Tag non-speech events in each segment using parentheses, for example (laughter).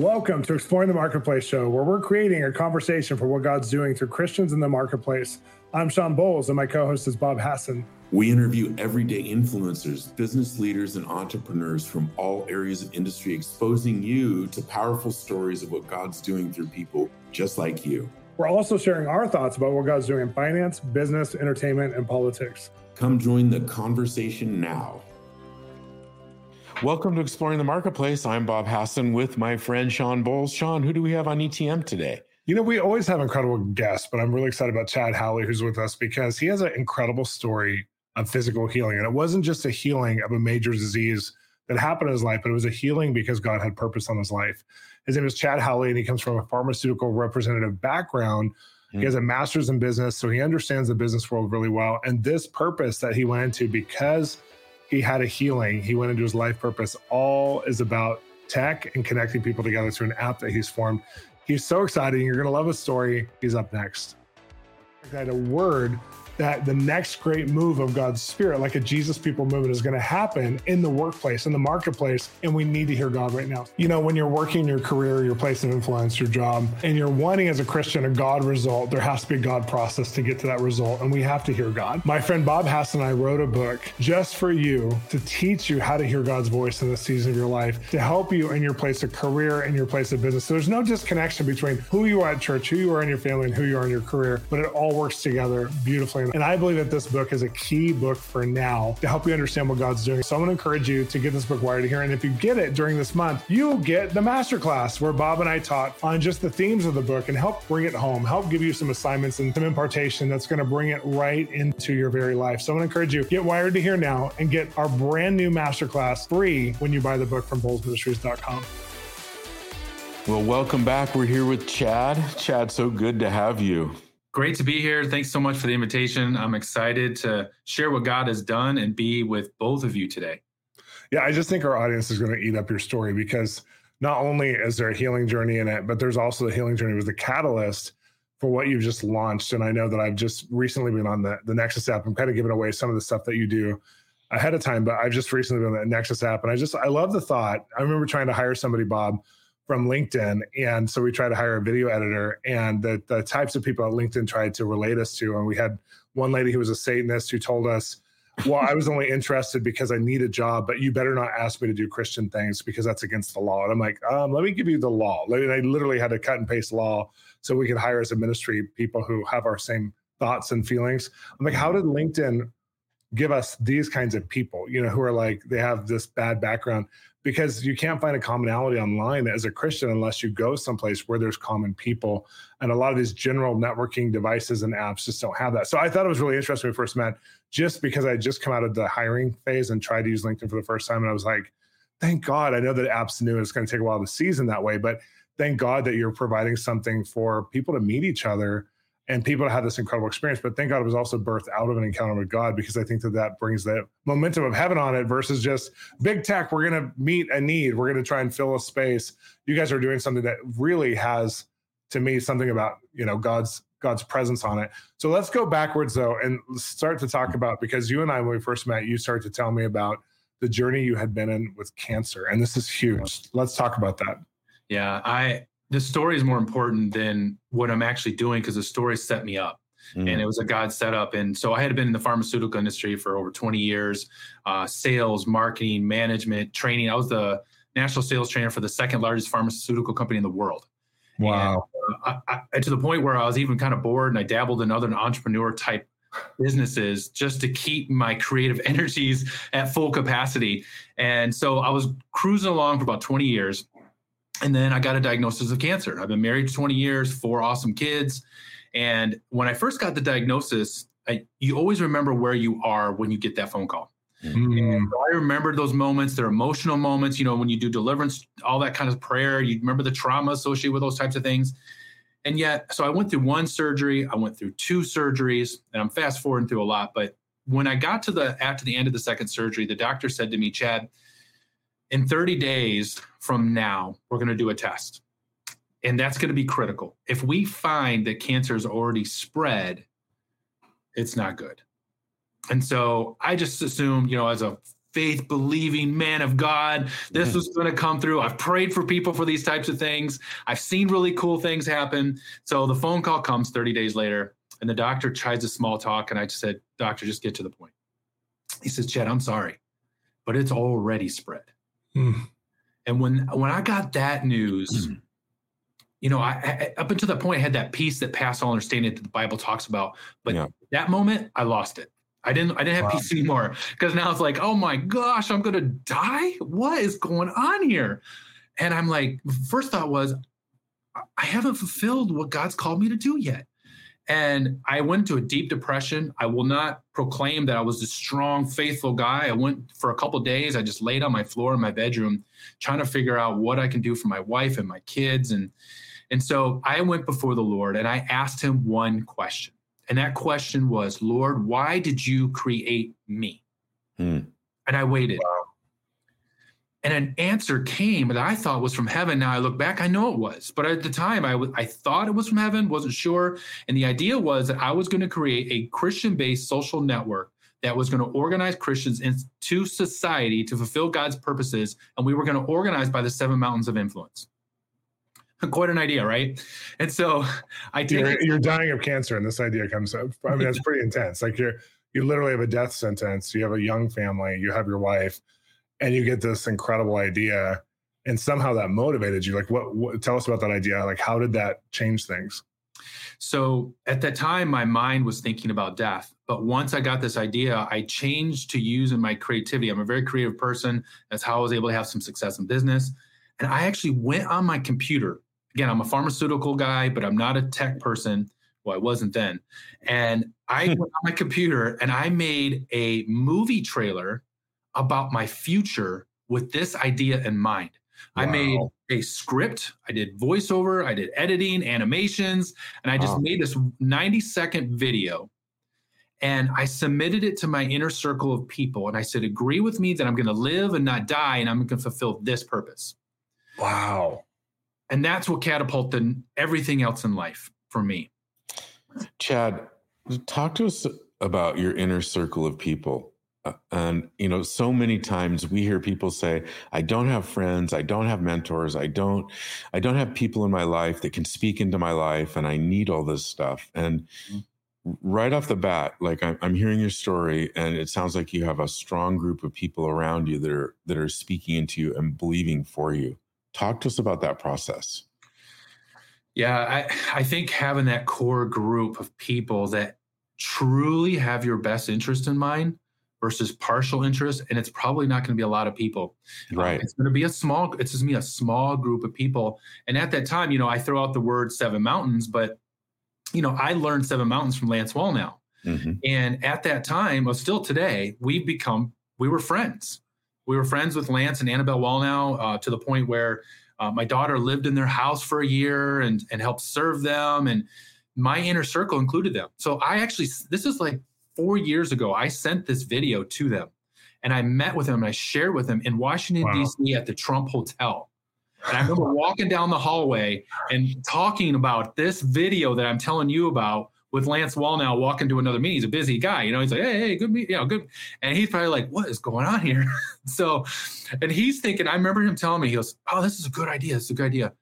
Welcome to Exploring the Marketplace show, where we're creating a conversation for what God's doing through Christians in the marketplace. I'm Shawn Bolz, and my co host is Bob Hasson. We interview everyday influencers, business leaders, and entrepreneurs from all areas of industry, exposing you to powerful stories of what God's doing through people just like you. We're also sharing our thoughts about what God's doing in finance, business, entertainment, and politics. Come join the conversation now. Welcome to Exploring the Marketplace. I'm Bob Hasson with my friend Shawn Bolz. Shawn, who do we have on ETM today? You know, we always have incredible guests, but I'm really excited about Chad Hawley, who's with us because he has an incredible story of physical healing. And it wasn't just a healing of a major disease that happened in his life, but it was a healing because God had purpose on his life. His name is Chad Hawley, and he comes from a pharmaceutical representative background. Mm. He has a master's in business, so he understands the business world really well. And this purpose that he went into because he had a healing. He went into his life purpose. All is about tech and connecting people together through an app that he's formed. He's so exciting. You're going to love his story. He's up next. I had a word that the next great move of God's Spirit, like a Jesus people movement, is going to happen in the workplace, in the marketplace. And we need to hear God right now. You know, when you're working your career, your place of influence, your job, and you're wanting as a Christian a God result, there has to be a God process to get to that result. And we have to hear God. My friend Bob Hasson and I wrote a book just for you to teach you how to hear God's voice in this season of your life, to help you in your place of career and your place of business. So there's no disconnection between who you are at church, who you are in your family, and who you are in your career, but it all works together beautifully. And I believe that this book is a key book for now to help you understand what God's doing. So I'm going to encourage you to get this book wired here. And if you get it during this month, you'll get the masterclass where Bob and I taught on just the themes of the book and help bring it home, help give you some assignments and some impartation that's going to bring it right into your very life. So I'm going to encourage you, get Wired to Hear now and get our brand new masterclass free when you buy the book from bolzministries.com. Well, welcome back. We're here with Chad. Chad, so good to have you. Great to be here. Thanks so much for the invitation. I'm excited to share what God has done and be with both of you today. Yeah, I just think our audience is going to eat up your story because not only is there a healing journey in it, but there's also the healing journey with the catalyst for what you've just launched. And I know that I've just recently been on the, the Nexus app. I'm kind of giving away some of the stuff that you do ahead of time, but I've just recently been on the Nexus app. And I just, I love the thought. I remember trying to hire somebody, Bob, from LinkedIn. And so we tried to hire a video editor and the, the types of people at LinkedIn tried to relate us to. And we had one lady who was a Satanist who told us, well, I was only interested because I need a job, but you better not ask me to do Christian things because that's against the law. And I'm like, um, let me give you the law. And I literally had to cut and paste law so we could hire as a ministry people who have our same thoughts and feelings. I'm like, how did LinkedIn give us these kinds of people, you know, who are like, they have this bad background? Because you can't find a commonality online as a Christian unless you go someplace where there's common people. And a lot of these general networking devices and apps just don't have that. So I thought it was really interesting when we first met, just because I just come out of the hiring phase and tried to use LinkedIn for the first time. And I was like, thank God. I know that app's new. It's going to take a while to season that way, but thank God that you're providing something for people to meet each other and people had this incredible experience. But thank God it was also birthed out of an encounter with God because I think that that brings the momentum of heaven on it versus just big tech. We're going to meet a need. We're going to try and fill a space. You guys are doing something that really has, to me, something about you know God's God's presence on it. So let's go backwards though and start to talk about because you and I when we first met, you started to tell me about the journey you had been in with cancer, and this is huge. Let's talk about that. Yeah, I the story is more important than what I'm actually doing because the story set me up. Mm. And it was a God setup. And so I had been in the pharmaceutical industry for over 20 years uh, sales, marketing, management, training. I was the national sales trainer for the second largest pharmaceutical company in the world. Wow. And, uh, I, I, to the point where I was even kind of bored and I dabbled in other entrepreneur type businesses just to keep my creative (laughs) energies at full capacity. And so I was cruising along for about 20 years and then I got a diagnosis of cancer. I've been married 20 years, four awesome kids. And when I first got the diagnosis, I, you always remember where you are when you get that phone call. Mm. I remember those moments, they're emotional moments, you know, when you do deliverance, all that kind of prayer, you remember the trauma associated with those types of things. And yet, so I went through one surgery, I went through two surgeries, and I'm fast forwarding through a lot. But when I got to the after the end of the second surgery, the doctor said to me, Chad, in 30 days from now, we're going to do a test. And that's going to be critical. If we find that cancer is already spread, it's not good. And so I just assumed, you know, as a faith believing man of God. This was going to come through. I've prayed for people for these types of things. I've seen really cool things happen. So the phone call comes 30 days later, and the doctor tries a small talk. And I just said, Doctor, just get to the point. He says, Chad, I'm sorry, but it's already spread. Mm. And when when I got that news, mm. you know, I, I, up until that point, I had that peace that passed all understanding that the Bible talks about. But yeah. that moment, I lost it. I didn't I didn't have wow. peace anymore because now it's like, oh my gosh, I'm gonna die. What is going on here? And I'm like, first thought was, I haven't fulfilled what God's called me to do yet. And I went into a deep depression. I will not proclaim that I was a strong, faithful guy. I went for a couple days. I just laid on my floor in my bedroom, trying to figure out what I can do for my wife and my kids. And and so I went before the Lord and I asked him one question. And that question was, Lord, why did you create me? Hmm. And I waited. Wow. And an answer came that I thought was from heaven. Now I look back, I know it was, but at the time I, w- I thought it was from heaven, wasn't sure. And the idea was that I was going to create a Christian based social network that was going to organize Christians into society to fulfill God's purposes. And we were going to organize by the seven mountains of influence. (laughs) quite an idea, right? And so (laughs) I take you're, you're, dying of cancer, and this idea comes up. I mean, that's pretty intense. Like you're you literally have a death sentence. You have a young family. You have your wife, and you get this incredible idea, and somehow that motivated you. Like, what, what? Tell us about that idea. Like, how did that change things? So at that time, my mind was thinking about death. But once I got this idea, I changed to using my creativity. I'm a very creative person. That's how I was able to have some success in business. And I actually went on my computer again, I'm a pharmaceutical guy, but I'm not a tech person. Well, I wasn't then. And I (laughs) went on my computer and I made a movie trailer about my future with this idea in mind. Wow. I made a script, I did voiceover, I did editing, animations, and I just wow. made this 90 second video. And I submitted it to my inner circle of people. And I said, agree with me that I'm going to live and not die, and I'm going to fulfill this purpose. Wow. And that's what catapulted everything else in life for me. Chad, talk to us about your inner circle of people. Uh, and you know, so many times we hear people say, "I don't have friends, I don't have mentors, I don't, I don't have people in my life that can speak into my life, and I need all this stuff." And mm-hmm. right off the bat, like I'm, I'm hearing your story, and it sounds like you have a strong group of people around you that are that are speaking into you and believing for you. Talk to us about that process. Yeah, I, I think having that core group of people that truly have your best interest in mind versus partial interest, and it's probably not going to be a lot of people. Um, right. Um, it's going to be a small. It's just me a small group of people. And at that time, you know, I throw out the word seven mountains, but you know, I learned seven mountains from Lance Wallnau. Mm-hmm. And at that time, or still today, we've become we were friends we were friends with Lance and Annabelle Wallnau uh, to the point where uh, my daughter lived in their house for a year and, and helped serve them. And my inner circle included them. So I actually, this is like four years ago, I sent this video to them and I met with them and I shared with them in Washington, wow. D.C. at the Trump Hotel. And I remember (laughs) walking down the hallway and talking about this video that I'm telling you about with Lance Wallnau walking to another meeting. He's a busy guy, you know. He's like, hey, hey, good meet, you know, good. And he's probably like, what is going on here? (laughs) so, and he's thinking. I remember him telling me, he goes, oh, this is a good idea. It's a good idea.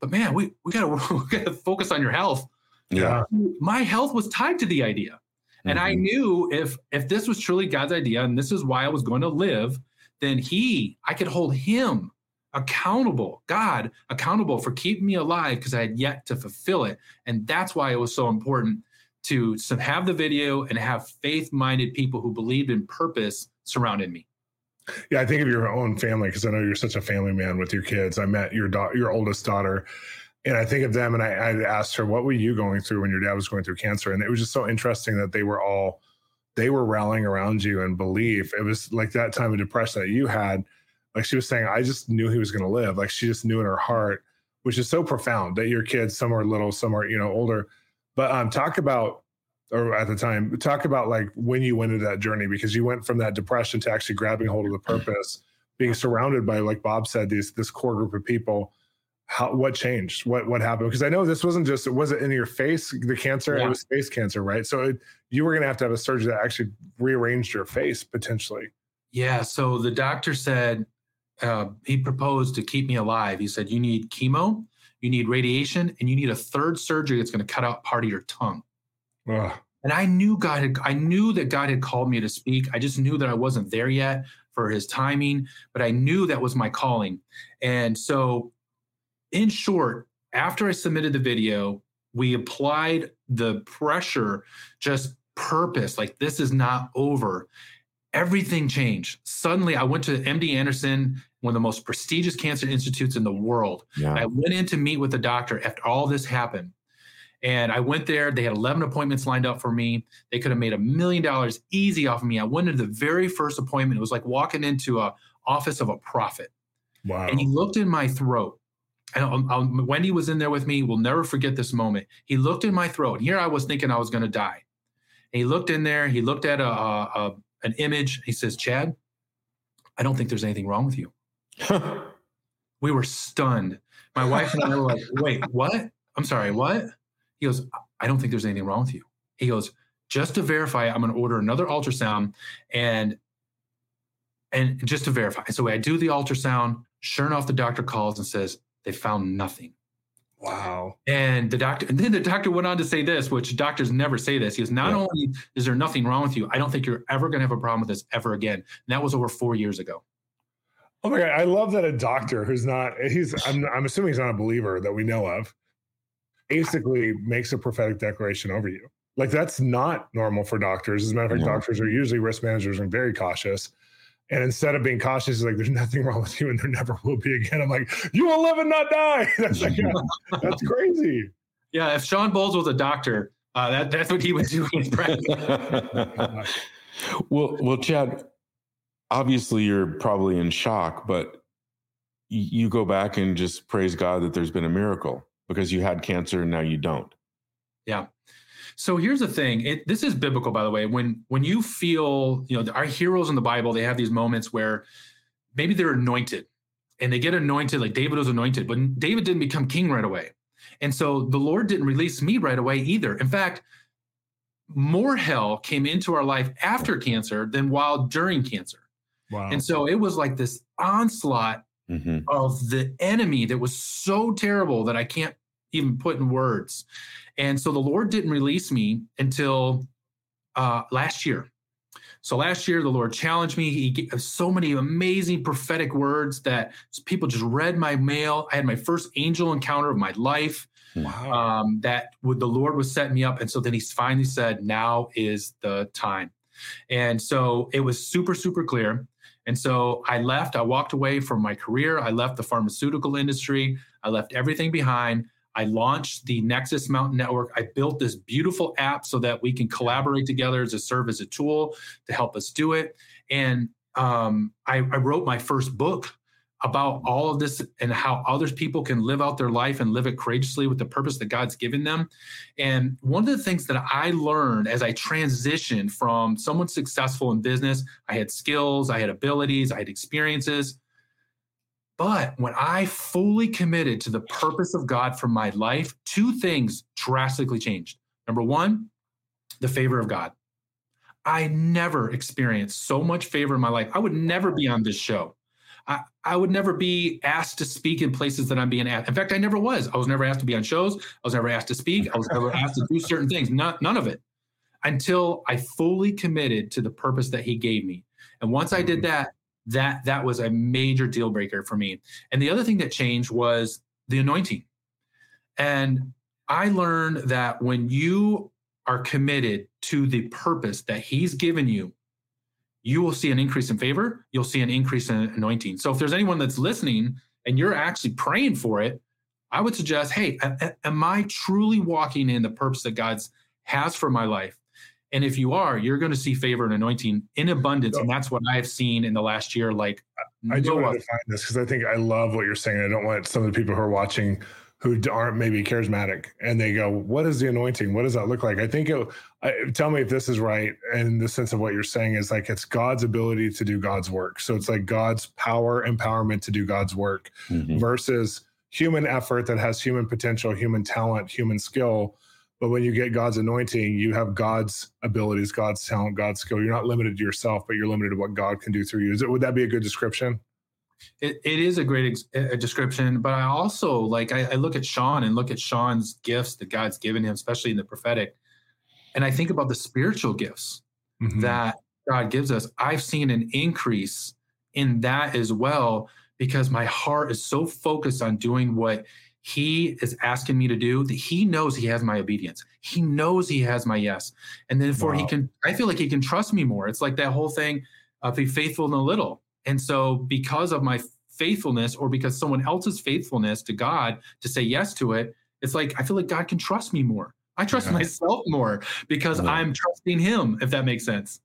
But man, we we gotta (laughs) we gotta focus on your health. Yeah. My health was tied to the idea. And mm-hmm. I knew if if this was truly God's idea and this is why I was going to live, then he, I could hold him accountable, God accountable for keeping me alive because I had yet to fulfill it. And that's why it was so important to, to have the video and have faith minded people who believed in purpose surrounding me. Yeah, I think of your own family because I know you're such a family man with your kids. I met your daughter, your oldest daughter, and I think of them and I, I asked her, "What were you going through when your dad was going through cancer?" And it was just so interesting that they were all they were rallying around you and belief. It was like that time of depression that you had. Like she was saying, I just knew he was going to live. Like she just knew in her heart, which is so profound that your kids, some are little, some are you know older, but um, talk about, or at the time, talk about like when you went into that journey because you went from that depression to actually grabbing hold of the purpose, being surrounded by, like Bob said, these this core group of people. How what changed? What what happened? Because I know this wasn't just it wasn't in your face the cancer; yeah. it was face cancer, right? So it, you were going to have to have a surgery that actually rearranged your face potentially. Yeah. So the doctor said, uh, he proposed to keep me alive. He said, You need chemo, you need radiation, and you need a third surgery that's going to cut out part of your tongue. Ugh. And I knew God had, I knew that God had called me to speak. I just knew that I wasn't there yet for his timing, but I knew that was my calling. And so, in short, after I submitted the video, we applied the pressure, just purpose, like this is not over. Everything changed. Suddenly, I went to MD Anderson, one of the most prestigious cancer institutes in the world. Yeah. I went in to meet with the doctor after all this happened. And I went there. They had 11 appointments lined up for me. They could have made a million dollars easy off of me. I went into the very first appointment. It was like walking into a office of a prophet. Wow. And he looked in my throat. And um, um, Wendy was in there with me. We'll never forget this moment. He looked in my throat. Here I was thinking I was going to die. And he looked in there. He looked at a, a, a an image. He says, "Chad, I don't think there's anything wrong with you." (laughs) we were stunned. My wife and I were like, "Wait, what? I'm sorry, what?" He goes, "I don't think there's anything wrong with you." He goes, "Just to verify, I'm going to order another ultrasound and and just to verify." So I do the ultrasound. Sure enough, the doctor calls and says they found nothing. wow. And the doctor, and then the doctor went on to say this, which doctors never say this. He goes, Not Yeah. only is there nothing wrong with you, I don't think you're ever going to have a problem with this ever again. And that was over four years ago. Oh my god, I love that a doctor who's not he's I'm I'm assuming he's not a believer that we know of basically makes a prophetic declaration over you. Like that's not normal for doctors. As a matter of fact, No. doctors are usually risk managers and very cautious. And instead of being cautious, he's like, there's nothing wrong with you and there never will be again. I'm like, you will live and not die. (laughs) That's like, yeah, that's crazy. Yeah, if Shawn Bolz was a doctor, uh, that, that's what he would do in practice. (laughs) well, well, Chad, obviously you're probably in shock, but you go back and just praise God that there's been a miracle because you had cancer and now you don't. So here's the thing. It, this is biblical, by the way. When when you feel, you know, our heroes in the Bible, they have these moments where maybe they're anointed, and they get anointed, like David was anointed, but David didn't become king right away, and so the Lord didn't release me right away either. In fact, more hell came into our life after cancer than while during cancer, Wow. and so it was like this onslaught Mhm. of the enemy that was so terrible that I can't even put in words. And so the Lord didn't release me until uh, last year. So last year, the Lord challenged me. He gave so many amazing prophetic words that people just read my mail. I had my first angel encounter of my life. wow. Um, that would the Lord was setting me up, and so then He finally said, "Now is the time." And so it was super, super clear. And so I left. I walked away from my career. I left the pharmaceutical industry. I left everything behind. I launched the Nexus Mountain Network. I built this beautiful app so that we can collaborate together as to serve as a tool to help us do it. And um, I, I wrote my first book about all of this and how other people can live out their life and live it courageously with the purpose that God's given them. And one of the things that I learned as I transitioned from someone successful in business, I had skills, I had abilities, I had experiences. But when I fully committed to the purpose of God for my life, two things drastically changed. Number one, the favor of God. I never experienced so much favor in my life. I would never be on this show. I, I would never be asked to speak in places that I'm being asked. In fact, I never was. I was never asked to be on shows. I was never asked to speak. I was never asked to do certain things. Not, none of it until I fully committed to the purpose that he gave me. And once I did mm-hmm. that, that that was a major deal breaker for me. And the other thing that changed was the anointing. And I learned that when you are committed to the purpose that he's given you, you will see an increase in favor. You'll see an increase in anointing. So if there's anyone that's listening and you're actually praying for it, I would suggest, hey, am I truly walking in the purpose that God's has for my life? And if you are, you're going to see favor and anointing in abundance. And that's what I've seen in the last year. Like, I do no want to define this because I think I love what you're saying. I don't want some of the people who are watching who aren't maybe charismatic and they go, "What is the anointing? What does that look like?" I think it, I, tell me if this is right. And the sense of what you're saying is like it's God's ability to do God's work. So it's like God's power, empowerment to do God's work Mhm. versus human effort that has human potential, human talent, human skill. But when you get God's anointing, you have God's abilities, God's talent, God's skill. You're not limited to yourself, but you're limited to what God can do through you. Is it, would that be a good description? It, it is a great ex- a description, but I also like I, I look at Shawn and look at Shawn's gifts that God's given him, especially in the prophetic, and I think about the spiritual gifts mm-hmm. that God gives us. I've seen an increase in that as well because my heart is so focused on doing what he is asking me to do that he knows he has my obedience. He knows he has my yes. And then for wow. he can, I feel like he can trust me more. It's like that whole thing of be faithful in a little. And so because of my faithfulness or because someone else's faithfulness to God to say yes to it, it's like I feel like God can trust me more. I trust yeah. myself more because yeah. I'm trusting him, if that makes sense.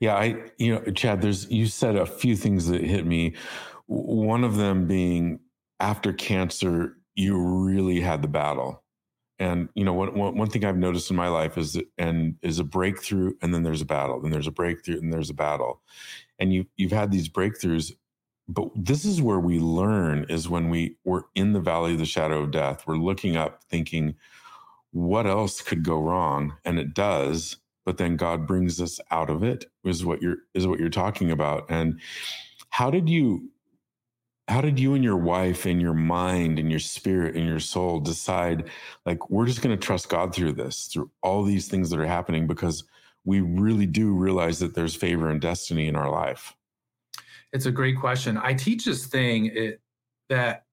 Yeah, I you know, Chad, there's you said a few things that hit me. One of them being after cancer, you really had the battle. And you know, one, one, one thing I've noticed in my life is and is a breakthrough, and then there's a battle, then there's a breakthrough, and there's a battle. And you you've had these breakthroughs, but this is where we learn is when we we're in the valley of the shadow of death. We're looking up, thinking, what else could go wrong? And it does, but then God brings us out of it. Is what you're is what you're talking about. And how did you how did you and your wife and your mind and your spirit and your soul decide like we're just going to trust god through this through all these things that are happening because we really do realize that there's favor and destiny in our life? It's a great question. I teach this thing it, that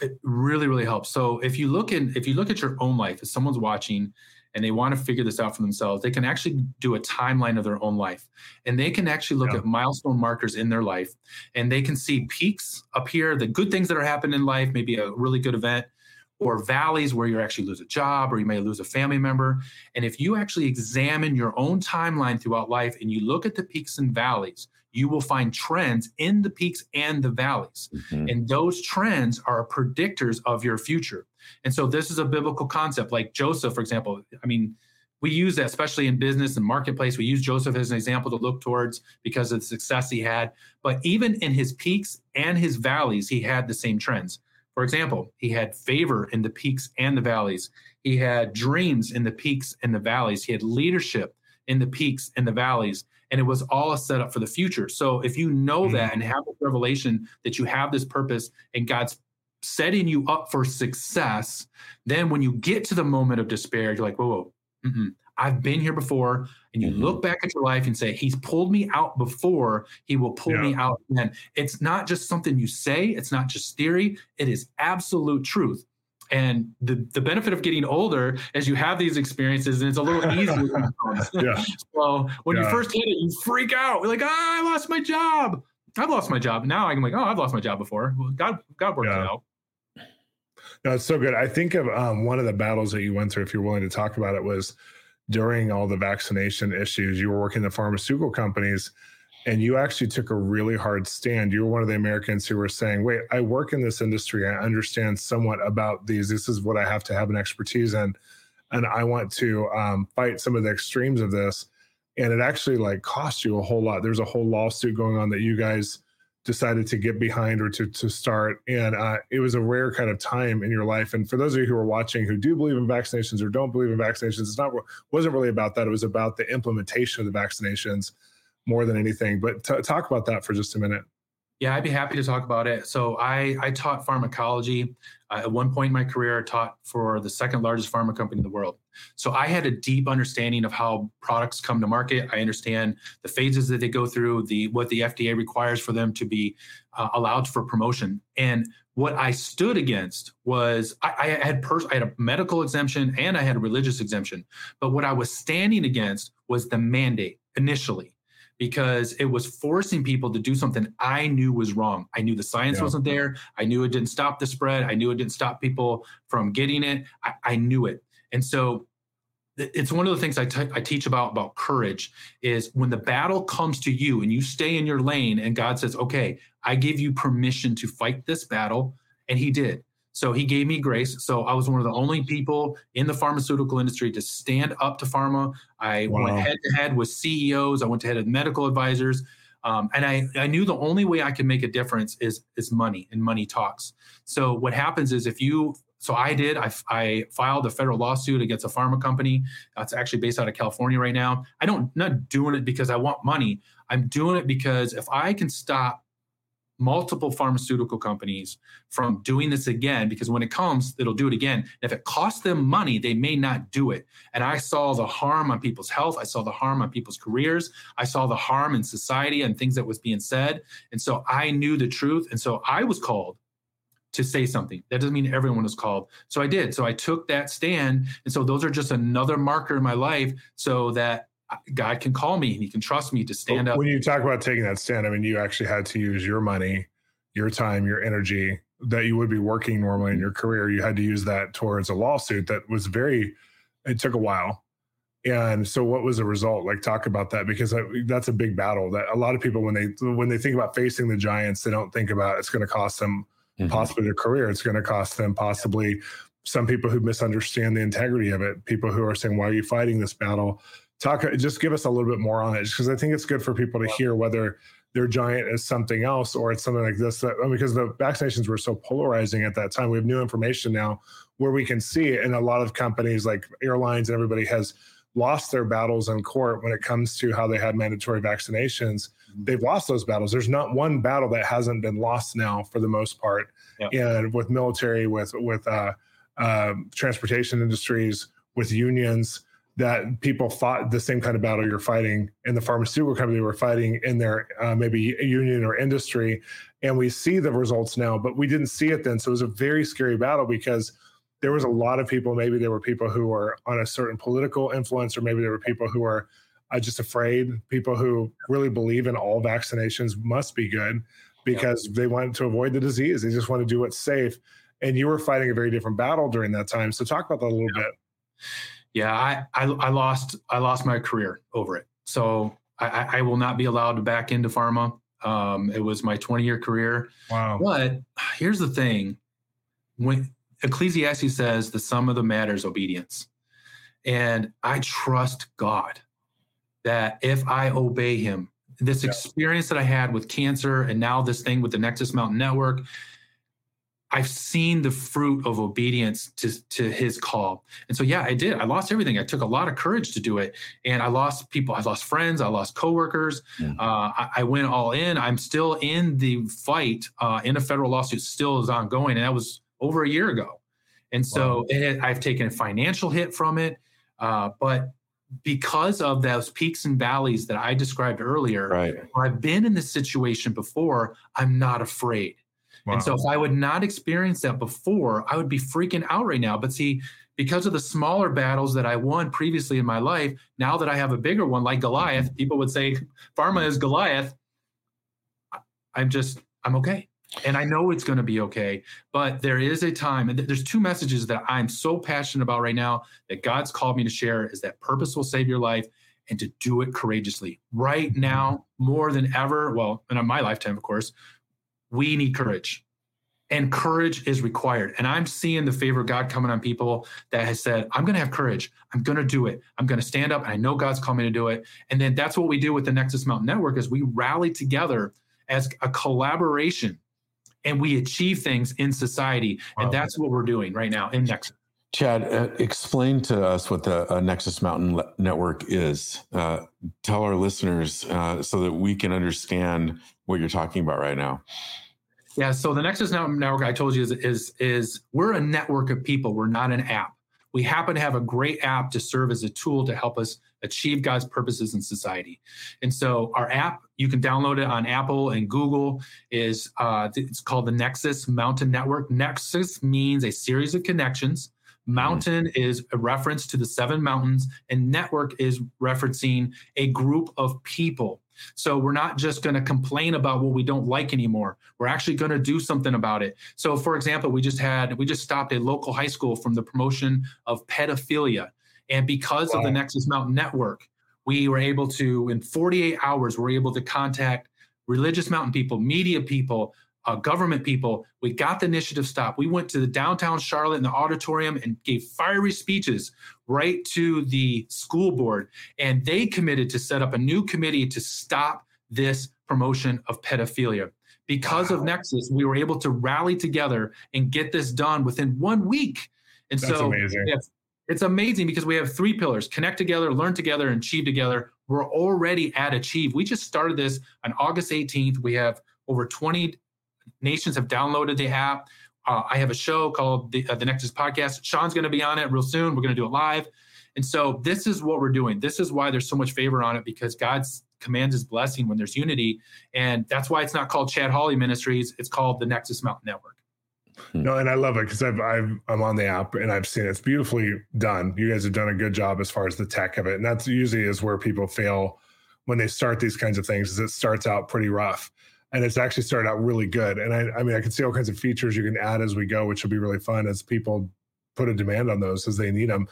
it really really helps. So if you look in if you look at your own life if someone's watching and they want to figure this out for themselves, they can actually do a timeline of their own life. And they can actually look yeah. at milestone markers in their life and they can see peaks up here, the good things that are happening in life, maybe a really good event, or valleys where you actually lose a job or you may lose a family member. And if you actually examine your own timeline throughout life and you look at the peaks and valleys, you will find trends in the peaks and the valleys. Mm-hmm. And those trends are predictors of your future. And so this is a biblical concept. Like Joseph, for example, I mean, we use that, especially in business and marketplace. We use Joseph as an example to look towards because of the success he had. But even in his peaks and his valleys, he had the same trends. For example, he had favor in the peaks and the valleys. He had dreams in the peaks and the valleys. He had leadership in the peaks and the valleys. And it was all a setup for the future. So if you know mm-hmm. that and have the revelation that you have this purpose and God's setting you up for success, then when you get to the moment of despair, you're like, whoa, whoa, I've been here before. And you mm-hmm. look back at your life and say, He's pulled me out before, He will pull yeah. me out again. It's not just something you say, it's not just theory, it is absolute truth. And the, the benefit of getting older is you have these experiences and it's a little (laughs) easier. yeah. So when yeah. you first hit it, you freak out. You're like, ah, I lost my job. I've lost my job. Now I'm like, oh, I've lost my job before. Well, God, God worked yeah. it out. No, it's so good. I think of um, one of the battles that you went through, if you're willing to talk about it, was during all the vaccination issues. You were working the pharmaceutical companies and you actually took a really hard stand. You were one of the Americans who were saying, wait, I work in this industry. I understand somewhat about these. This is what I have to have an expertise in. And I want to um, fight some of the extremes of this. And it actually like cost you a whole lot. There's a whole lawsuit going on that you guys decided to get behind or to to start. And uh, it was a rare kind of time in your life. And for those of you who are watching who do believe in vaccinations or don't believe in vaccinations, it's not wasn't really about that. It was about the implementation of the vaccinations more than anything. But t- talk about that for just a minute. Yeah, I'd be happy to talk about it. So I, I taught pharmacology. Uh, at one point in my career, I taught for the second largest pharma company in the world. So I had a deep understanding of how products come to market. I understand the phases that they go through, the what the FDA requires for them to be uh, allowed for promotion. And what I stood against was I, I had pers- I had a medical exemption and I had a religious exemption. But what I was standing against was the mandate initially because it was forcing people to do something I knew was wrong. I knew the science yeah. wasn't there. I knew it didn't stop the spread. I knew it didn't stop people from getting it. I, I knew it. And so it's one of the things I, t- I teach about about courage is when the battle comes to you and you stay in your lane and God says, okay, I give you permission to fight this battle. And he did. So he gave me grace. So I was one of the only people in the pharmaceutical industry to stand up to pharma. I wow. went head to head with CEOs. I went to head with medical advisors. Um, and I, I knew the only way I could make a difference is is money and money talks. So what happens is if you so I did. I, I filed a federal lawsuit against a pharma company. That's actually based out of California right now. I don't not doing it because I want money. I'm doing it because if I can stop multiple pharmaceutical companies from doing this again because when it comes it'll do it again. If it costs them money they may not do it. And i saw the harm on people's health. I saw the harm on people's careers. I saw the harm in society and things that was being said. And so i knew the truth. And so i was called to say something. That doesn't mean everyone was called. So i did. So i took that stand. And so those are just another marker in my life so that God can call me and he can trust me to stand up. When you talk about taking that stand, I mean, you actually had to use your money, your time, your energy that you would be working normally in your career. You had to use that towards a lawsuit that was very, it took a while. And so what was the result? Like talk about that because that's a big battle that a lot of people, when they, when they think about facing the giants, they don't think about it's going to cost them mm-hmm. possibly their career. It's going to cost them possibly some people who misunderstand the integrity of it. People who are saying, why are you fighting this battle? Talk just give us a little bit more on it because i think it's good for people to hear whether their giant is something else or it's something like this that, because the vaccinations were so polarizing at that time. We have new information now where we can see it and a lot of companies like airlines and everybody has lost their battles in court when it comes to how they had mandatory vaccinations. Mm-hmm. they've lost those battles. There's not one battle that hasn't been lost now for the most part. And with military with with uh, uh, transportation industries with unions that people fought the same kind of battle you're fighting in the pharmaceutical company were fighting in their uh, maybe union or industry. And we see the results now but we didn't see it then. So it was a very scary battle because there was a lot of people. Maybe there were people who were on a certain political influence or maybe there were people who were uh, just afraid. People who really believe in all vaccinations must be good because yeah. they want to avoid the disease. They just want to do what's safe. And you were fighting a very different battle during that time. So talk about that a little yeah. bit yeah, I, I, I lost I lost my career over it. So I, I will not be allowed to back into pharma. Um, it was my 20 year career. Wow. But here's the thing: when Ecclesiastes says the sum of the matter is obedience, and I trust God that if I obey Him, this yeah. experience that I had with cancer and now this thing with the Nexus Mountain Network, I've seen the fruit of obedience to, to his call. And so, yeah, I did. I lost everything. I took a lot of courage to do it. And I lost people. I lost friends. I lost coworkers. Uh, I, I, went all in. I'm still in the fight uh, in a federal lawsuit, still is ongoing. And that was over a year ago. And so wow. it, I've taken a financial hit from it. Uh, but because of those peaks and valleys that I described earlier, right. I've been in this situation before, I'm not afraid. Wow. And so if I would not experience that before, I would be freaking out right now. But see, because of the smaller battles that I won previously in my life, now that I have a bigger one like Goliath, mm-hmm. people would say pharma is Goliath. I'm just, I'm okay. And I know it's going to be okay. But there is a time, and there's two messages that I'm so passionate about right now that God's called me to share is that purpose will save your life and to do it courageously. Right now, more than ever, well, and in my lifetime, of course, we need courage. And courage is required. And i'm seeing the favor of god coming on people that has said i'm going to have courage. I'm going to do it. I'm going to stand up. And i know god's called me to do it. And then that's what we do with the nexus mountain network is we rally together as a collaboration and we achieve things in society. Wow. and that's what we're doing right now in nexus chad uh, explain to us what the uh, nexus mountain Le- network is uh, tell our listeners uh, so that we can understand what you're talking about right now. Yeah. So the Nexus Network I told you is, is is we're a network of people. We're not an app. We happen to have a great app to serve as a tool to help us achieve God's purposes in society. And so our app, you can download it on Apple and Google. Is uh, it's called the Nexus Mountain Network. Nexus means a series of connections. Mountain mm-hmm. is a reference to the seven mountains, and network is referencing a group of people so we're not just going to complain about what we don't like anymore. We're actually going to do something about it. So, for example, we just had, we just stopped a local high school from the promotion of pedophilia. And because wow. of the Nexus Mountain Network, we were able to, in 48 hours, we're able to contact religious mountain people, media people, uh, government people. We got the initiative stopped. We went to the downtown Charlotte in the auditorium and gave fiery speeches right to the school board. And they committed to set up a new committee to stop this promotion of pedophilia Because wow. of Nexus, we were able to rally together and get this done within one week. And That's so amazing. Have, it's amazing because we have three pillars connect together, learn together, and achieve together. We're already at Achieve. We just started this on August 18th. We have over 20 nations have downloaded the app. Uh, I have a show called the, uh, the Nexus Podcast. Shawn's going to be on it real soon. We're going to do it live. And so this is what we're doing. This is why there's so much favor on it because God's commands his blessing when there's unity. And that's why it's not called Chad Hawley Ministries. It's called the Nexus Mountain Network. Hmm. No, and I love it because I've, I've I'm on the app and I've seen it. it's beautifully done. You guys have done a good job as far as the tech of it, and that's usually is where people fail when they start these kinds of things. Is it starts out pretty rough, and it's actually started out really good. And I, I mean, I can see all kinds of features you can add as we go, which will be really fun as people put a demand on those as they need them.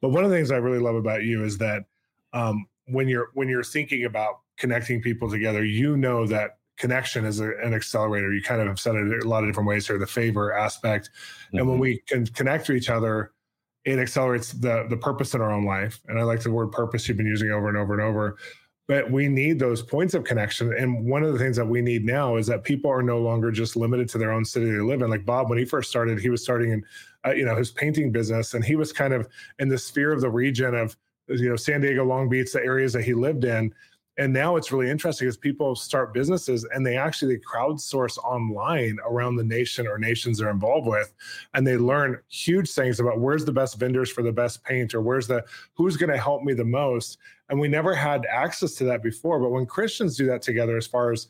But one of the things I really love about you is that um, when you're when you're thinking about connecting people together, you know that connection is a, an accelerator. You kind of have said it a lot of different ways here, the favor aspect. Mm-hmm. And when mm-hmm. we can connect to each other, it accelerates the the purpose in our own life. And I like the word purpose you've been using over and over and over. But we need those points of connection. And one of the things that we need now is that people are no longer just limited to their own city they live in. Like Bob, when he first started, he was starting in, uh, you know, his painting business, and he was kind of in the sphere of the region of, you know, San Diego, Long Beach, the areas that he lived in and now it's really interesting as people start businesses and they actually they crowdsource online around the nation or nations they're involved with and they learn huge things about where's the best vendors for the best paint or where's the who's going to help me the most and we never had access to that before. But when christians do that together as far as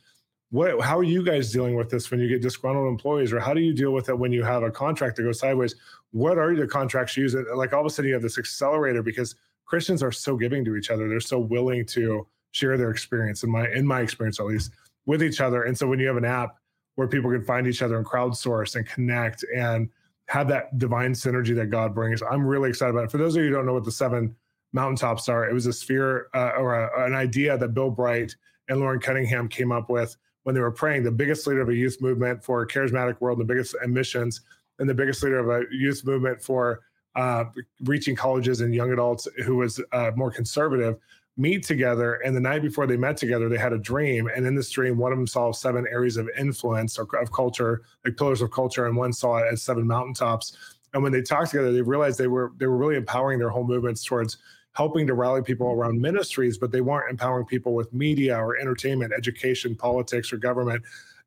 what how are you guys dealing with this when you get disgruntled employees? Or how do you deal with it when you have a contract that goes sideways? What are the contracts you use? Like all of a sudden you have this accelerator because christians are so giving to each other. They're so willing to share their experience in my in my experience at least with each other. And so when you have an app where people can find each other and crowdsource and connect and have that divine synergy that God brings, I'm really excited about it. For those of you who don't know what the seven mountaintops are, it was a sphere uh, or a, an idea that Bill Bright and Loren Cunningham came up with when they were praying. The biggest leader of a youth movement for charismatic world, the biggest emissions, and the biggest leader of a youth movement for uh, reaching colleges and young adults who was uh, more conservative meet together. And the night before they met together, they had a dream. And in this dream, one of them saw seven areas of influence or of culture, like pillars of culture, and one saw it as seven mountaintops. And when they talked together, they realized they were they were really empowering their whole movements towards helping to rally people around ministries, but they weren't empowering people with media or entertainment, education, politics, or government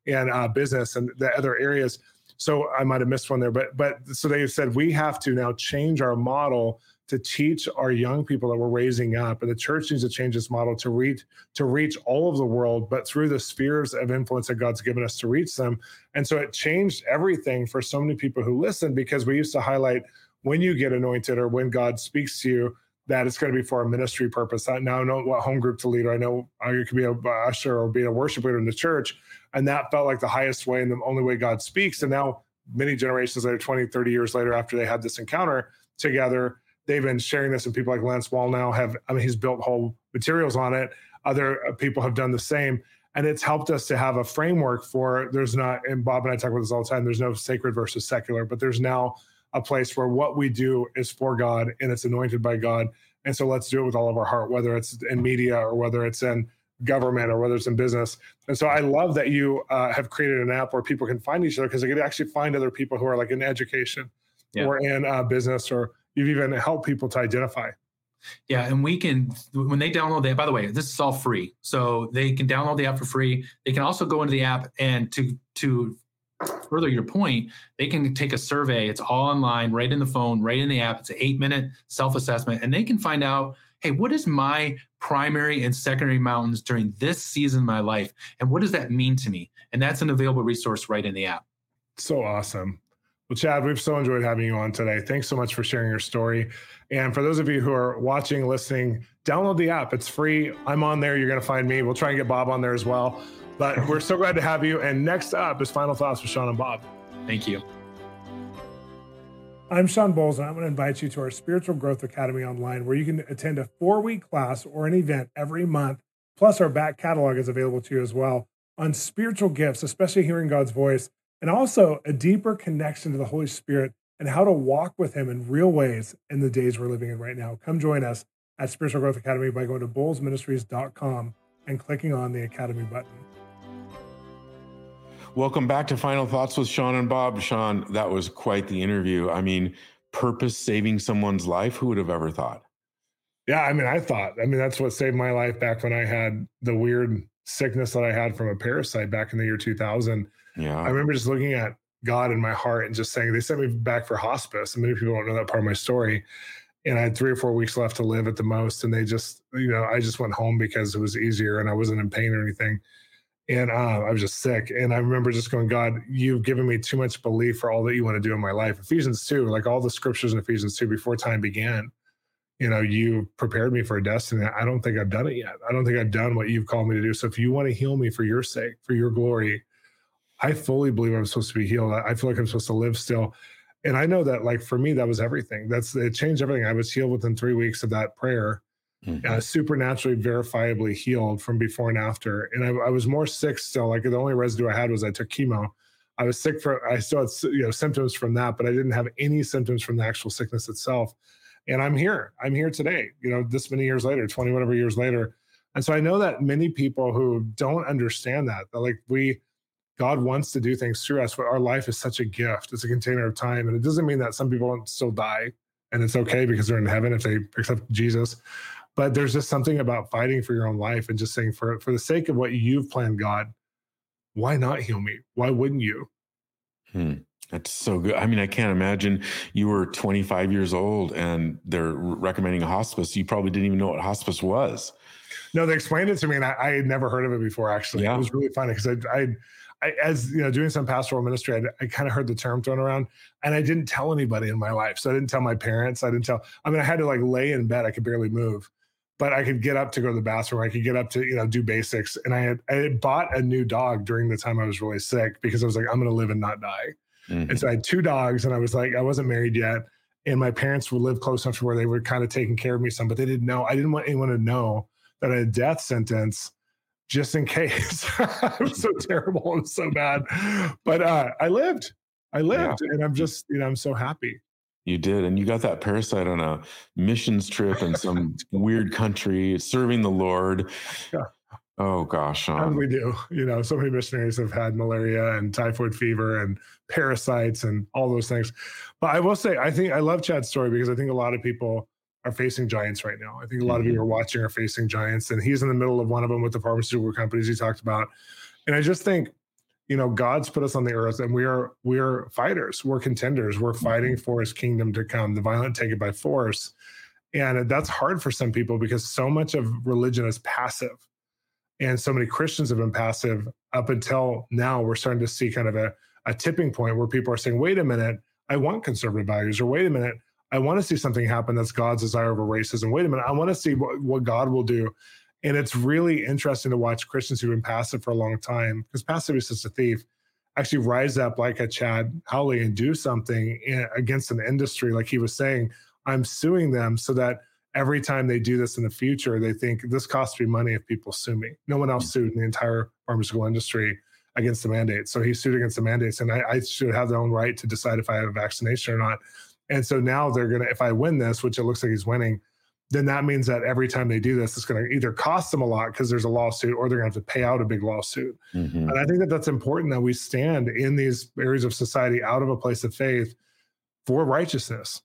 and uh, business and the other areas. So I might have missed one there, but but so they said we have to now change our model to teach our young people that we're raising up and the church needs to change its model to reach to reach all of the world but through the spheres of influence that god's given us to reach them and so it changed everything for so many people who listen because we used to highlight when you get anointed or when god speaks to you that it's going to be for a ministry purpose. I now know what home group to lead. I know you could be a usher or be a worship leader in the church. And that felt like the highest way and the only way God speaks. And now, many generations later, 20, 30 years later, after they had this encounter together, they've been sharing this, and people like Lance Wallnau have. I mean, he's built whole materials on it. Other uh, people have done the same, and it's helped us to have a framework for. There's not, and Bob and I talk about this all the time. There's no sacred versus secular, but there's now a place where what we do is for God and it's anointed by God. And so let's do it with all of our heart, whether it's in media or whether it's in government or whether it's in business. And so I love that you uh, have created an app where people can find each other because they can actually find other people who are like in education yeah. or in uh, business or you've even helped people to identify. Yeah, and we can when they download the app. By the way, this is all free, so they can download the app for free. They can also go into the app and to to further your point, they can take a survey. It's all online, right in the phone, right in the app. It's an eight minute self assessment, and they can find out, hey, what is my primary and secondary mountains during this season of my life, and what does that mean to me? And that's an available resource right in the app. So awesome. Well, Chad, we've so enjoyed having you on today. Thanks so much for sharing your story. And for those of you who are watching, listening, download the app. It's free. I'm on there. You're going to find me. We'll try and get Bob on there as well. But (laughs) we're so glad to have you. And next up is Final Thoughts with Shawn and Bob. Thank you. I'm Shawn Bolz, and I'm going to invite you to our Spiritual Growth Academy online, where you can attend a four week class or an event every month. Plus, our back catalog is available to you as well on spiritual gifts, especially hearing God's voice and also a deeper connection to the Holy Spirit and how to walk with Him in real ways in the days we're living in right now. Come join us at Spiritual Growth Academy by going to bolzministries.com and clicking on the Academy button. welcome back to Final Thoughts with Shawn and Bob. Shawn, that was quite the interview. I mean, purpose saving someone's life. Who would have ever thought? Yeah, I mean, I thought, I mean, that's what saved my life back when I had the weird sickness that I had from a parasite back in the year 2000. Yeah. I remember just looking at God in my heart and just saying, they sent me back for hospice. And many people don't know that part of my story. And I had three or four weeks left to live at the most. And they just, you know, I just went home because it was easier and I wasn't in pain or anything. And uh, I was just sick. And I remember just going, God, you've given me too much belief for all that you want to do in my life. Ephesians 2, like all the scriptures in Ephesians 2 before time began, you know, you prepared me for a destiny. I don't think I've done it yet. I don't think I've done what you've called me to do. So if you want to heal me for your sake, for your glory, I fully believe I'm supposed to be healed. I feel like I'm supposed to live still. And I know that, like, for me, that was everything. That's it changed everything. I was healed within three weeks of that prayer, mm-hmm. uh, supernaturally, verifiably healed from before and after. And I, I was more sick still. Like, the only residue I had was I took chemo. I was sick for, I still had, you know, symptoms from that, but I didn't have any symptoms from the actual sickness itself and I'm here. I'm here today, you know, this many years later, 20 whatever years later. And so I know that many people who don't understand that, that like we, God wants to do things through us, but our life is such a gift. It's a container of time. And it doesn't mean that some people don't still die and it's okay because they're in heaven if they accept Jesus. But there's just something about fighting for your own life and just saying, for, for the sake of what you've planned, God, why not heal me? Why wouldn't you? Hmm. That's so good. I mean, I can't imagine you were 25 years old and they're recommending a hospice. You probably didn't even know what hospice was. No, they explained it to me, and I, I had never heard of it before. Actually, yeah. it was really funny because I, I, I, as you know, doing some pastoral ministry, I, I kind of heard the term thrown around, and I didn't tell anybody in my life. So I didn't tell my parents. I didn't tell. I mean, I had to like lay in bed. I could barely move, but I could get up to go to the bathroom. I could get up to you know do basics. And I had I had bought a new dog during the time I was really sick because I was like, I'm going to live and not die. Mm-hmm. And so I had two dogs, and I was like, I wasn't married yet. And my parents would live close enough to where they were kind of taking care of me some, but they didn't know. I didn't want anyone to know that I had a death sentence just in (laughs) case. it was so terrible. It was so bad. But uh, I lived. I lived. Yeah. And I'm just, you know, I'm so happy. You did. And you got that parasite on a missions trip in some (laughs) weird country, serving the Lord. Yeah. Oh gosh, Shawn. we do. You know, so many missionaries have had malaria and typhoid fever and parasites and all those things. But I will say, I think I love Chad's story because I think a lot of people are facing giants right now. I think a lot mm-hmm. of you are watching are facing giants, and he's in the middle of one of them with the pharmaceutical companies he talked about. And I just think, you know, God's put us on the earth, and we are we are fighters. We're contenders. We're fighting mm-hmm. for His kingdom to come. The violent take it by force, and that's hard for some people because so much of religion is passive and so many Christians have been passive up until now. We're starting to see kind of a, a tipping point where people are saying, wait a minute, I want conservative values, or wait a minute, I want to see something happen that's God's desire over racism. Wait a minute, I want to see what, what God will do. And it's really interesting to watch Christians who've been passive for a long time, because passive is just a thief, actually rise up like a Chad Hawley and do something in, against an industry. Like he was saying, I'm suing them so that every time they do this in the future, they think this costs me money if people sue me. No one else sued in the entire pharmaceutical industry against the mandates. So he sued against the mandates, and I, I should have the own right to decide if I have a vaccination or not. And so now they're going to, if I win this, which it looks like he's winning, then that means that every time they do this, it's going to either cost them a lot because there's a lawsuit or they're going to have to pay out a big lawsuit. Mm-hmm. And I think that that's important that we stand in these areas of society out of a place of faith for righteousness.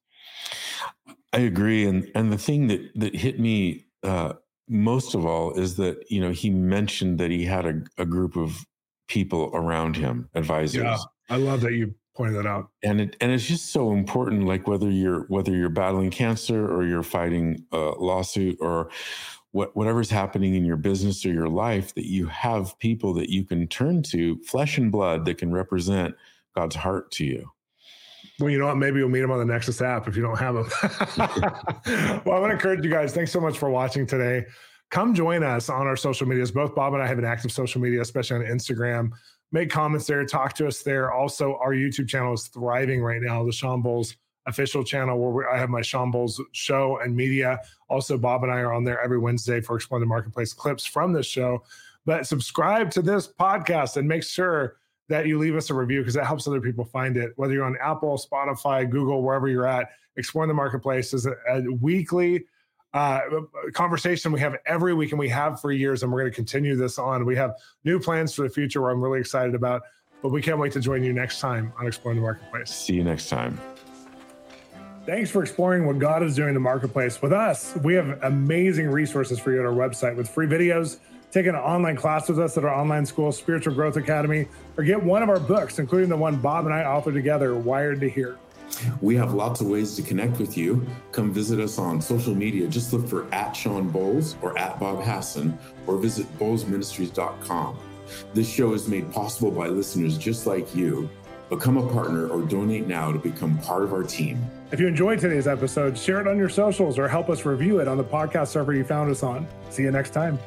I agree, and and the thing that that hit me uh, most of all is that you know he mentioned that he had a, a group of people around him, advisors. Yeah, I love that you pointed that out. And it and it's just so important, like whether you're whether you're battling cancer or you're fighting a lawsuit or what whatever's happening in your business or your life, that you have people that you can turn to, flesh and blood, that can represent God's heart to you. Well, you know what? Maybe you'll meet them on the Nexus app if you don't have them. (laughs) well, I want to encourage you guys. Thanks so much for watching today. Come join us on our social medias. Both Bob and I have an active social media, especially on Instagram. Make comments there, talk to us there. Also, our YouTube channel is thriving right now. The Shawn Bolz official channel where I have my Shawn Bolz show and media. Also, Bob and I are on there every Wednesday for Explore the Marketplace clips from this show. But subscribe to this podcast and make sure that you leave us a review because that helps other people find it. Whether you're on Apple, Spotify, Google, wherever you're at, Exploring the Marketplace is a, a weekly uh, conversation we have every week and we have for years, and we're going to continue this on. We have new plans for the future where I'm really excited about. But we can't wait to join you next time on Exploring the Marketplace. See you next time. Thanks for exploring what God is doing in the marketplace with us. We have amazing resources for you at our website with free videos, take an online class with us at our online school, Spiritual Growth Academy, or get one of our books, including the one Bob and I authored together, Wired to Hear. We have lots of ways to connect with you. Come visit us on social media. Just look for at Shawn Bolz or at Bob Hasson or visit bolzministries.com. This show is made possible by listeners just like you. Become a partner or donate now to become part of our team. If you enjoyed today's episode, share it on your socials or help us review it on the podcast server you found us on. See you next time.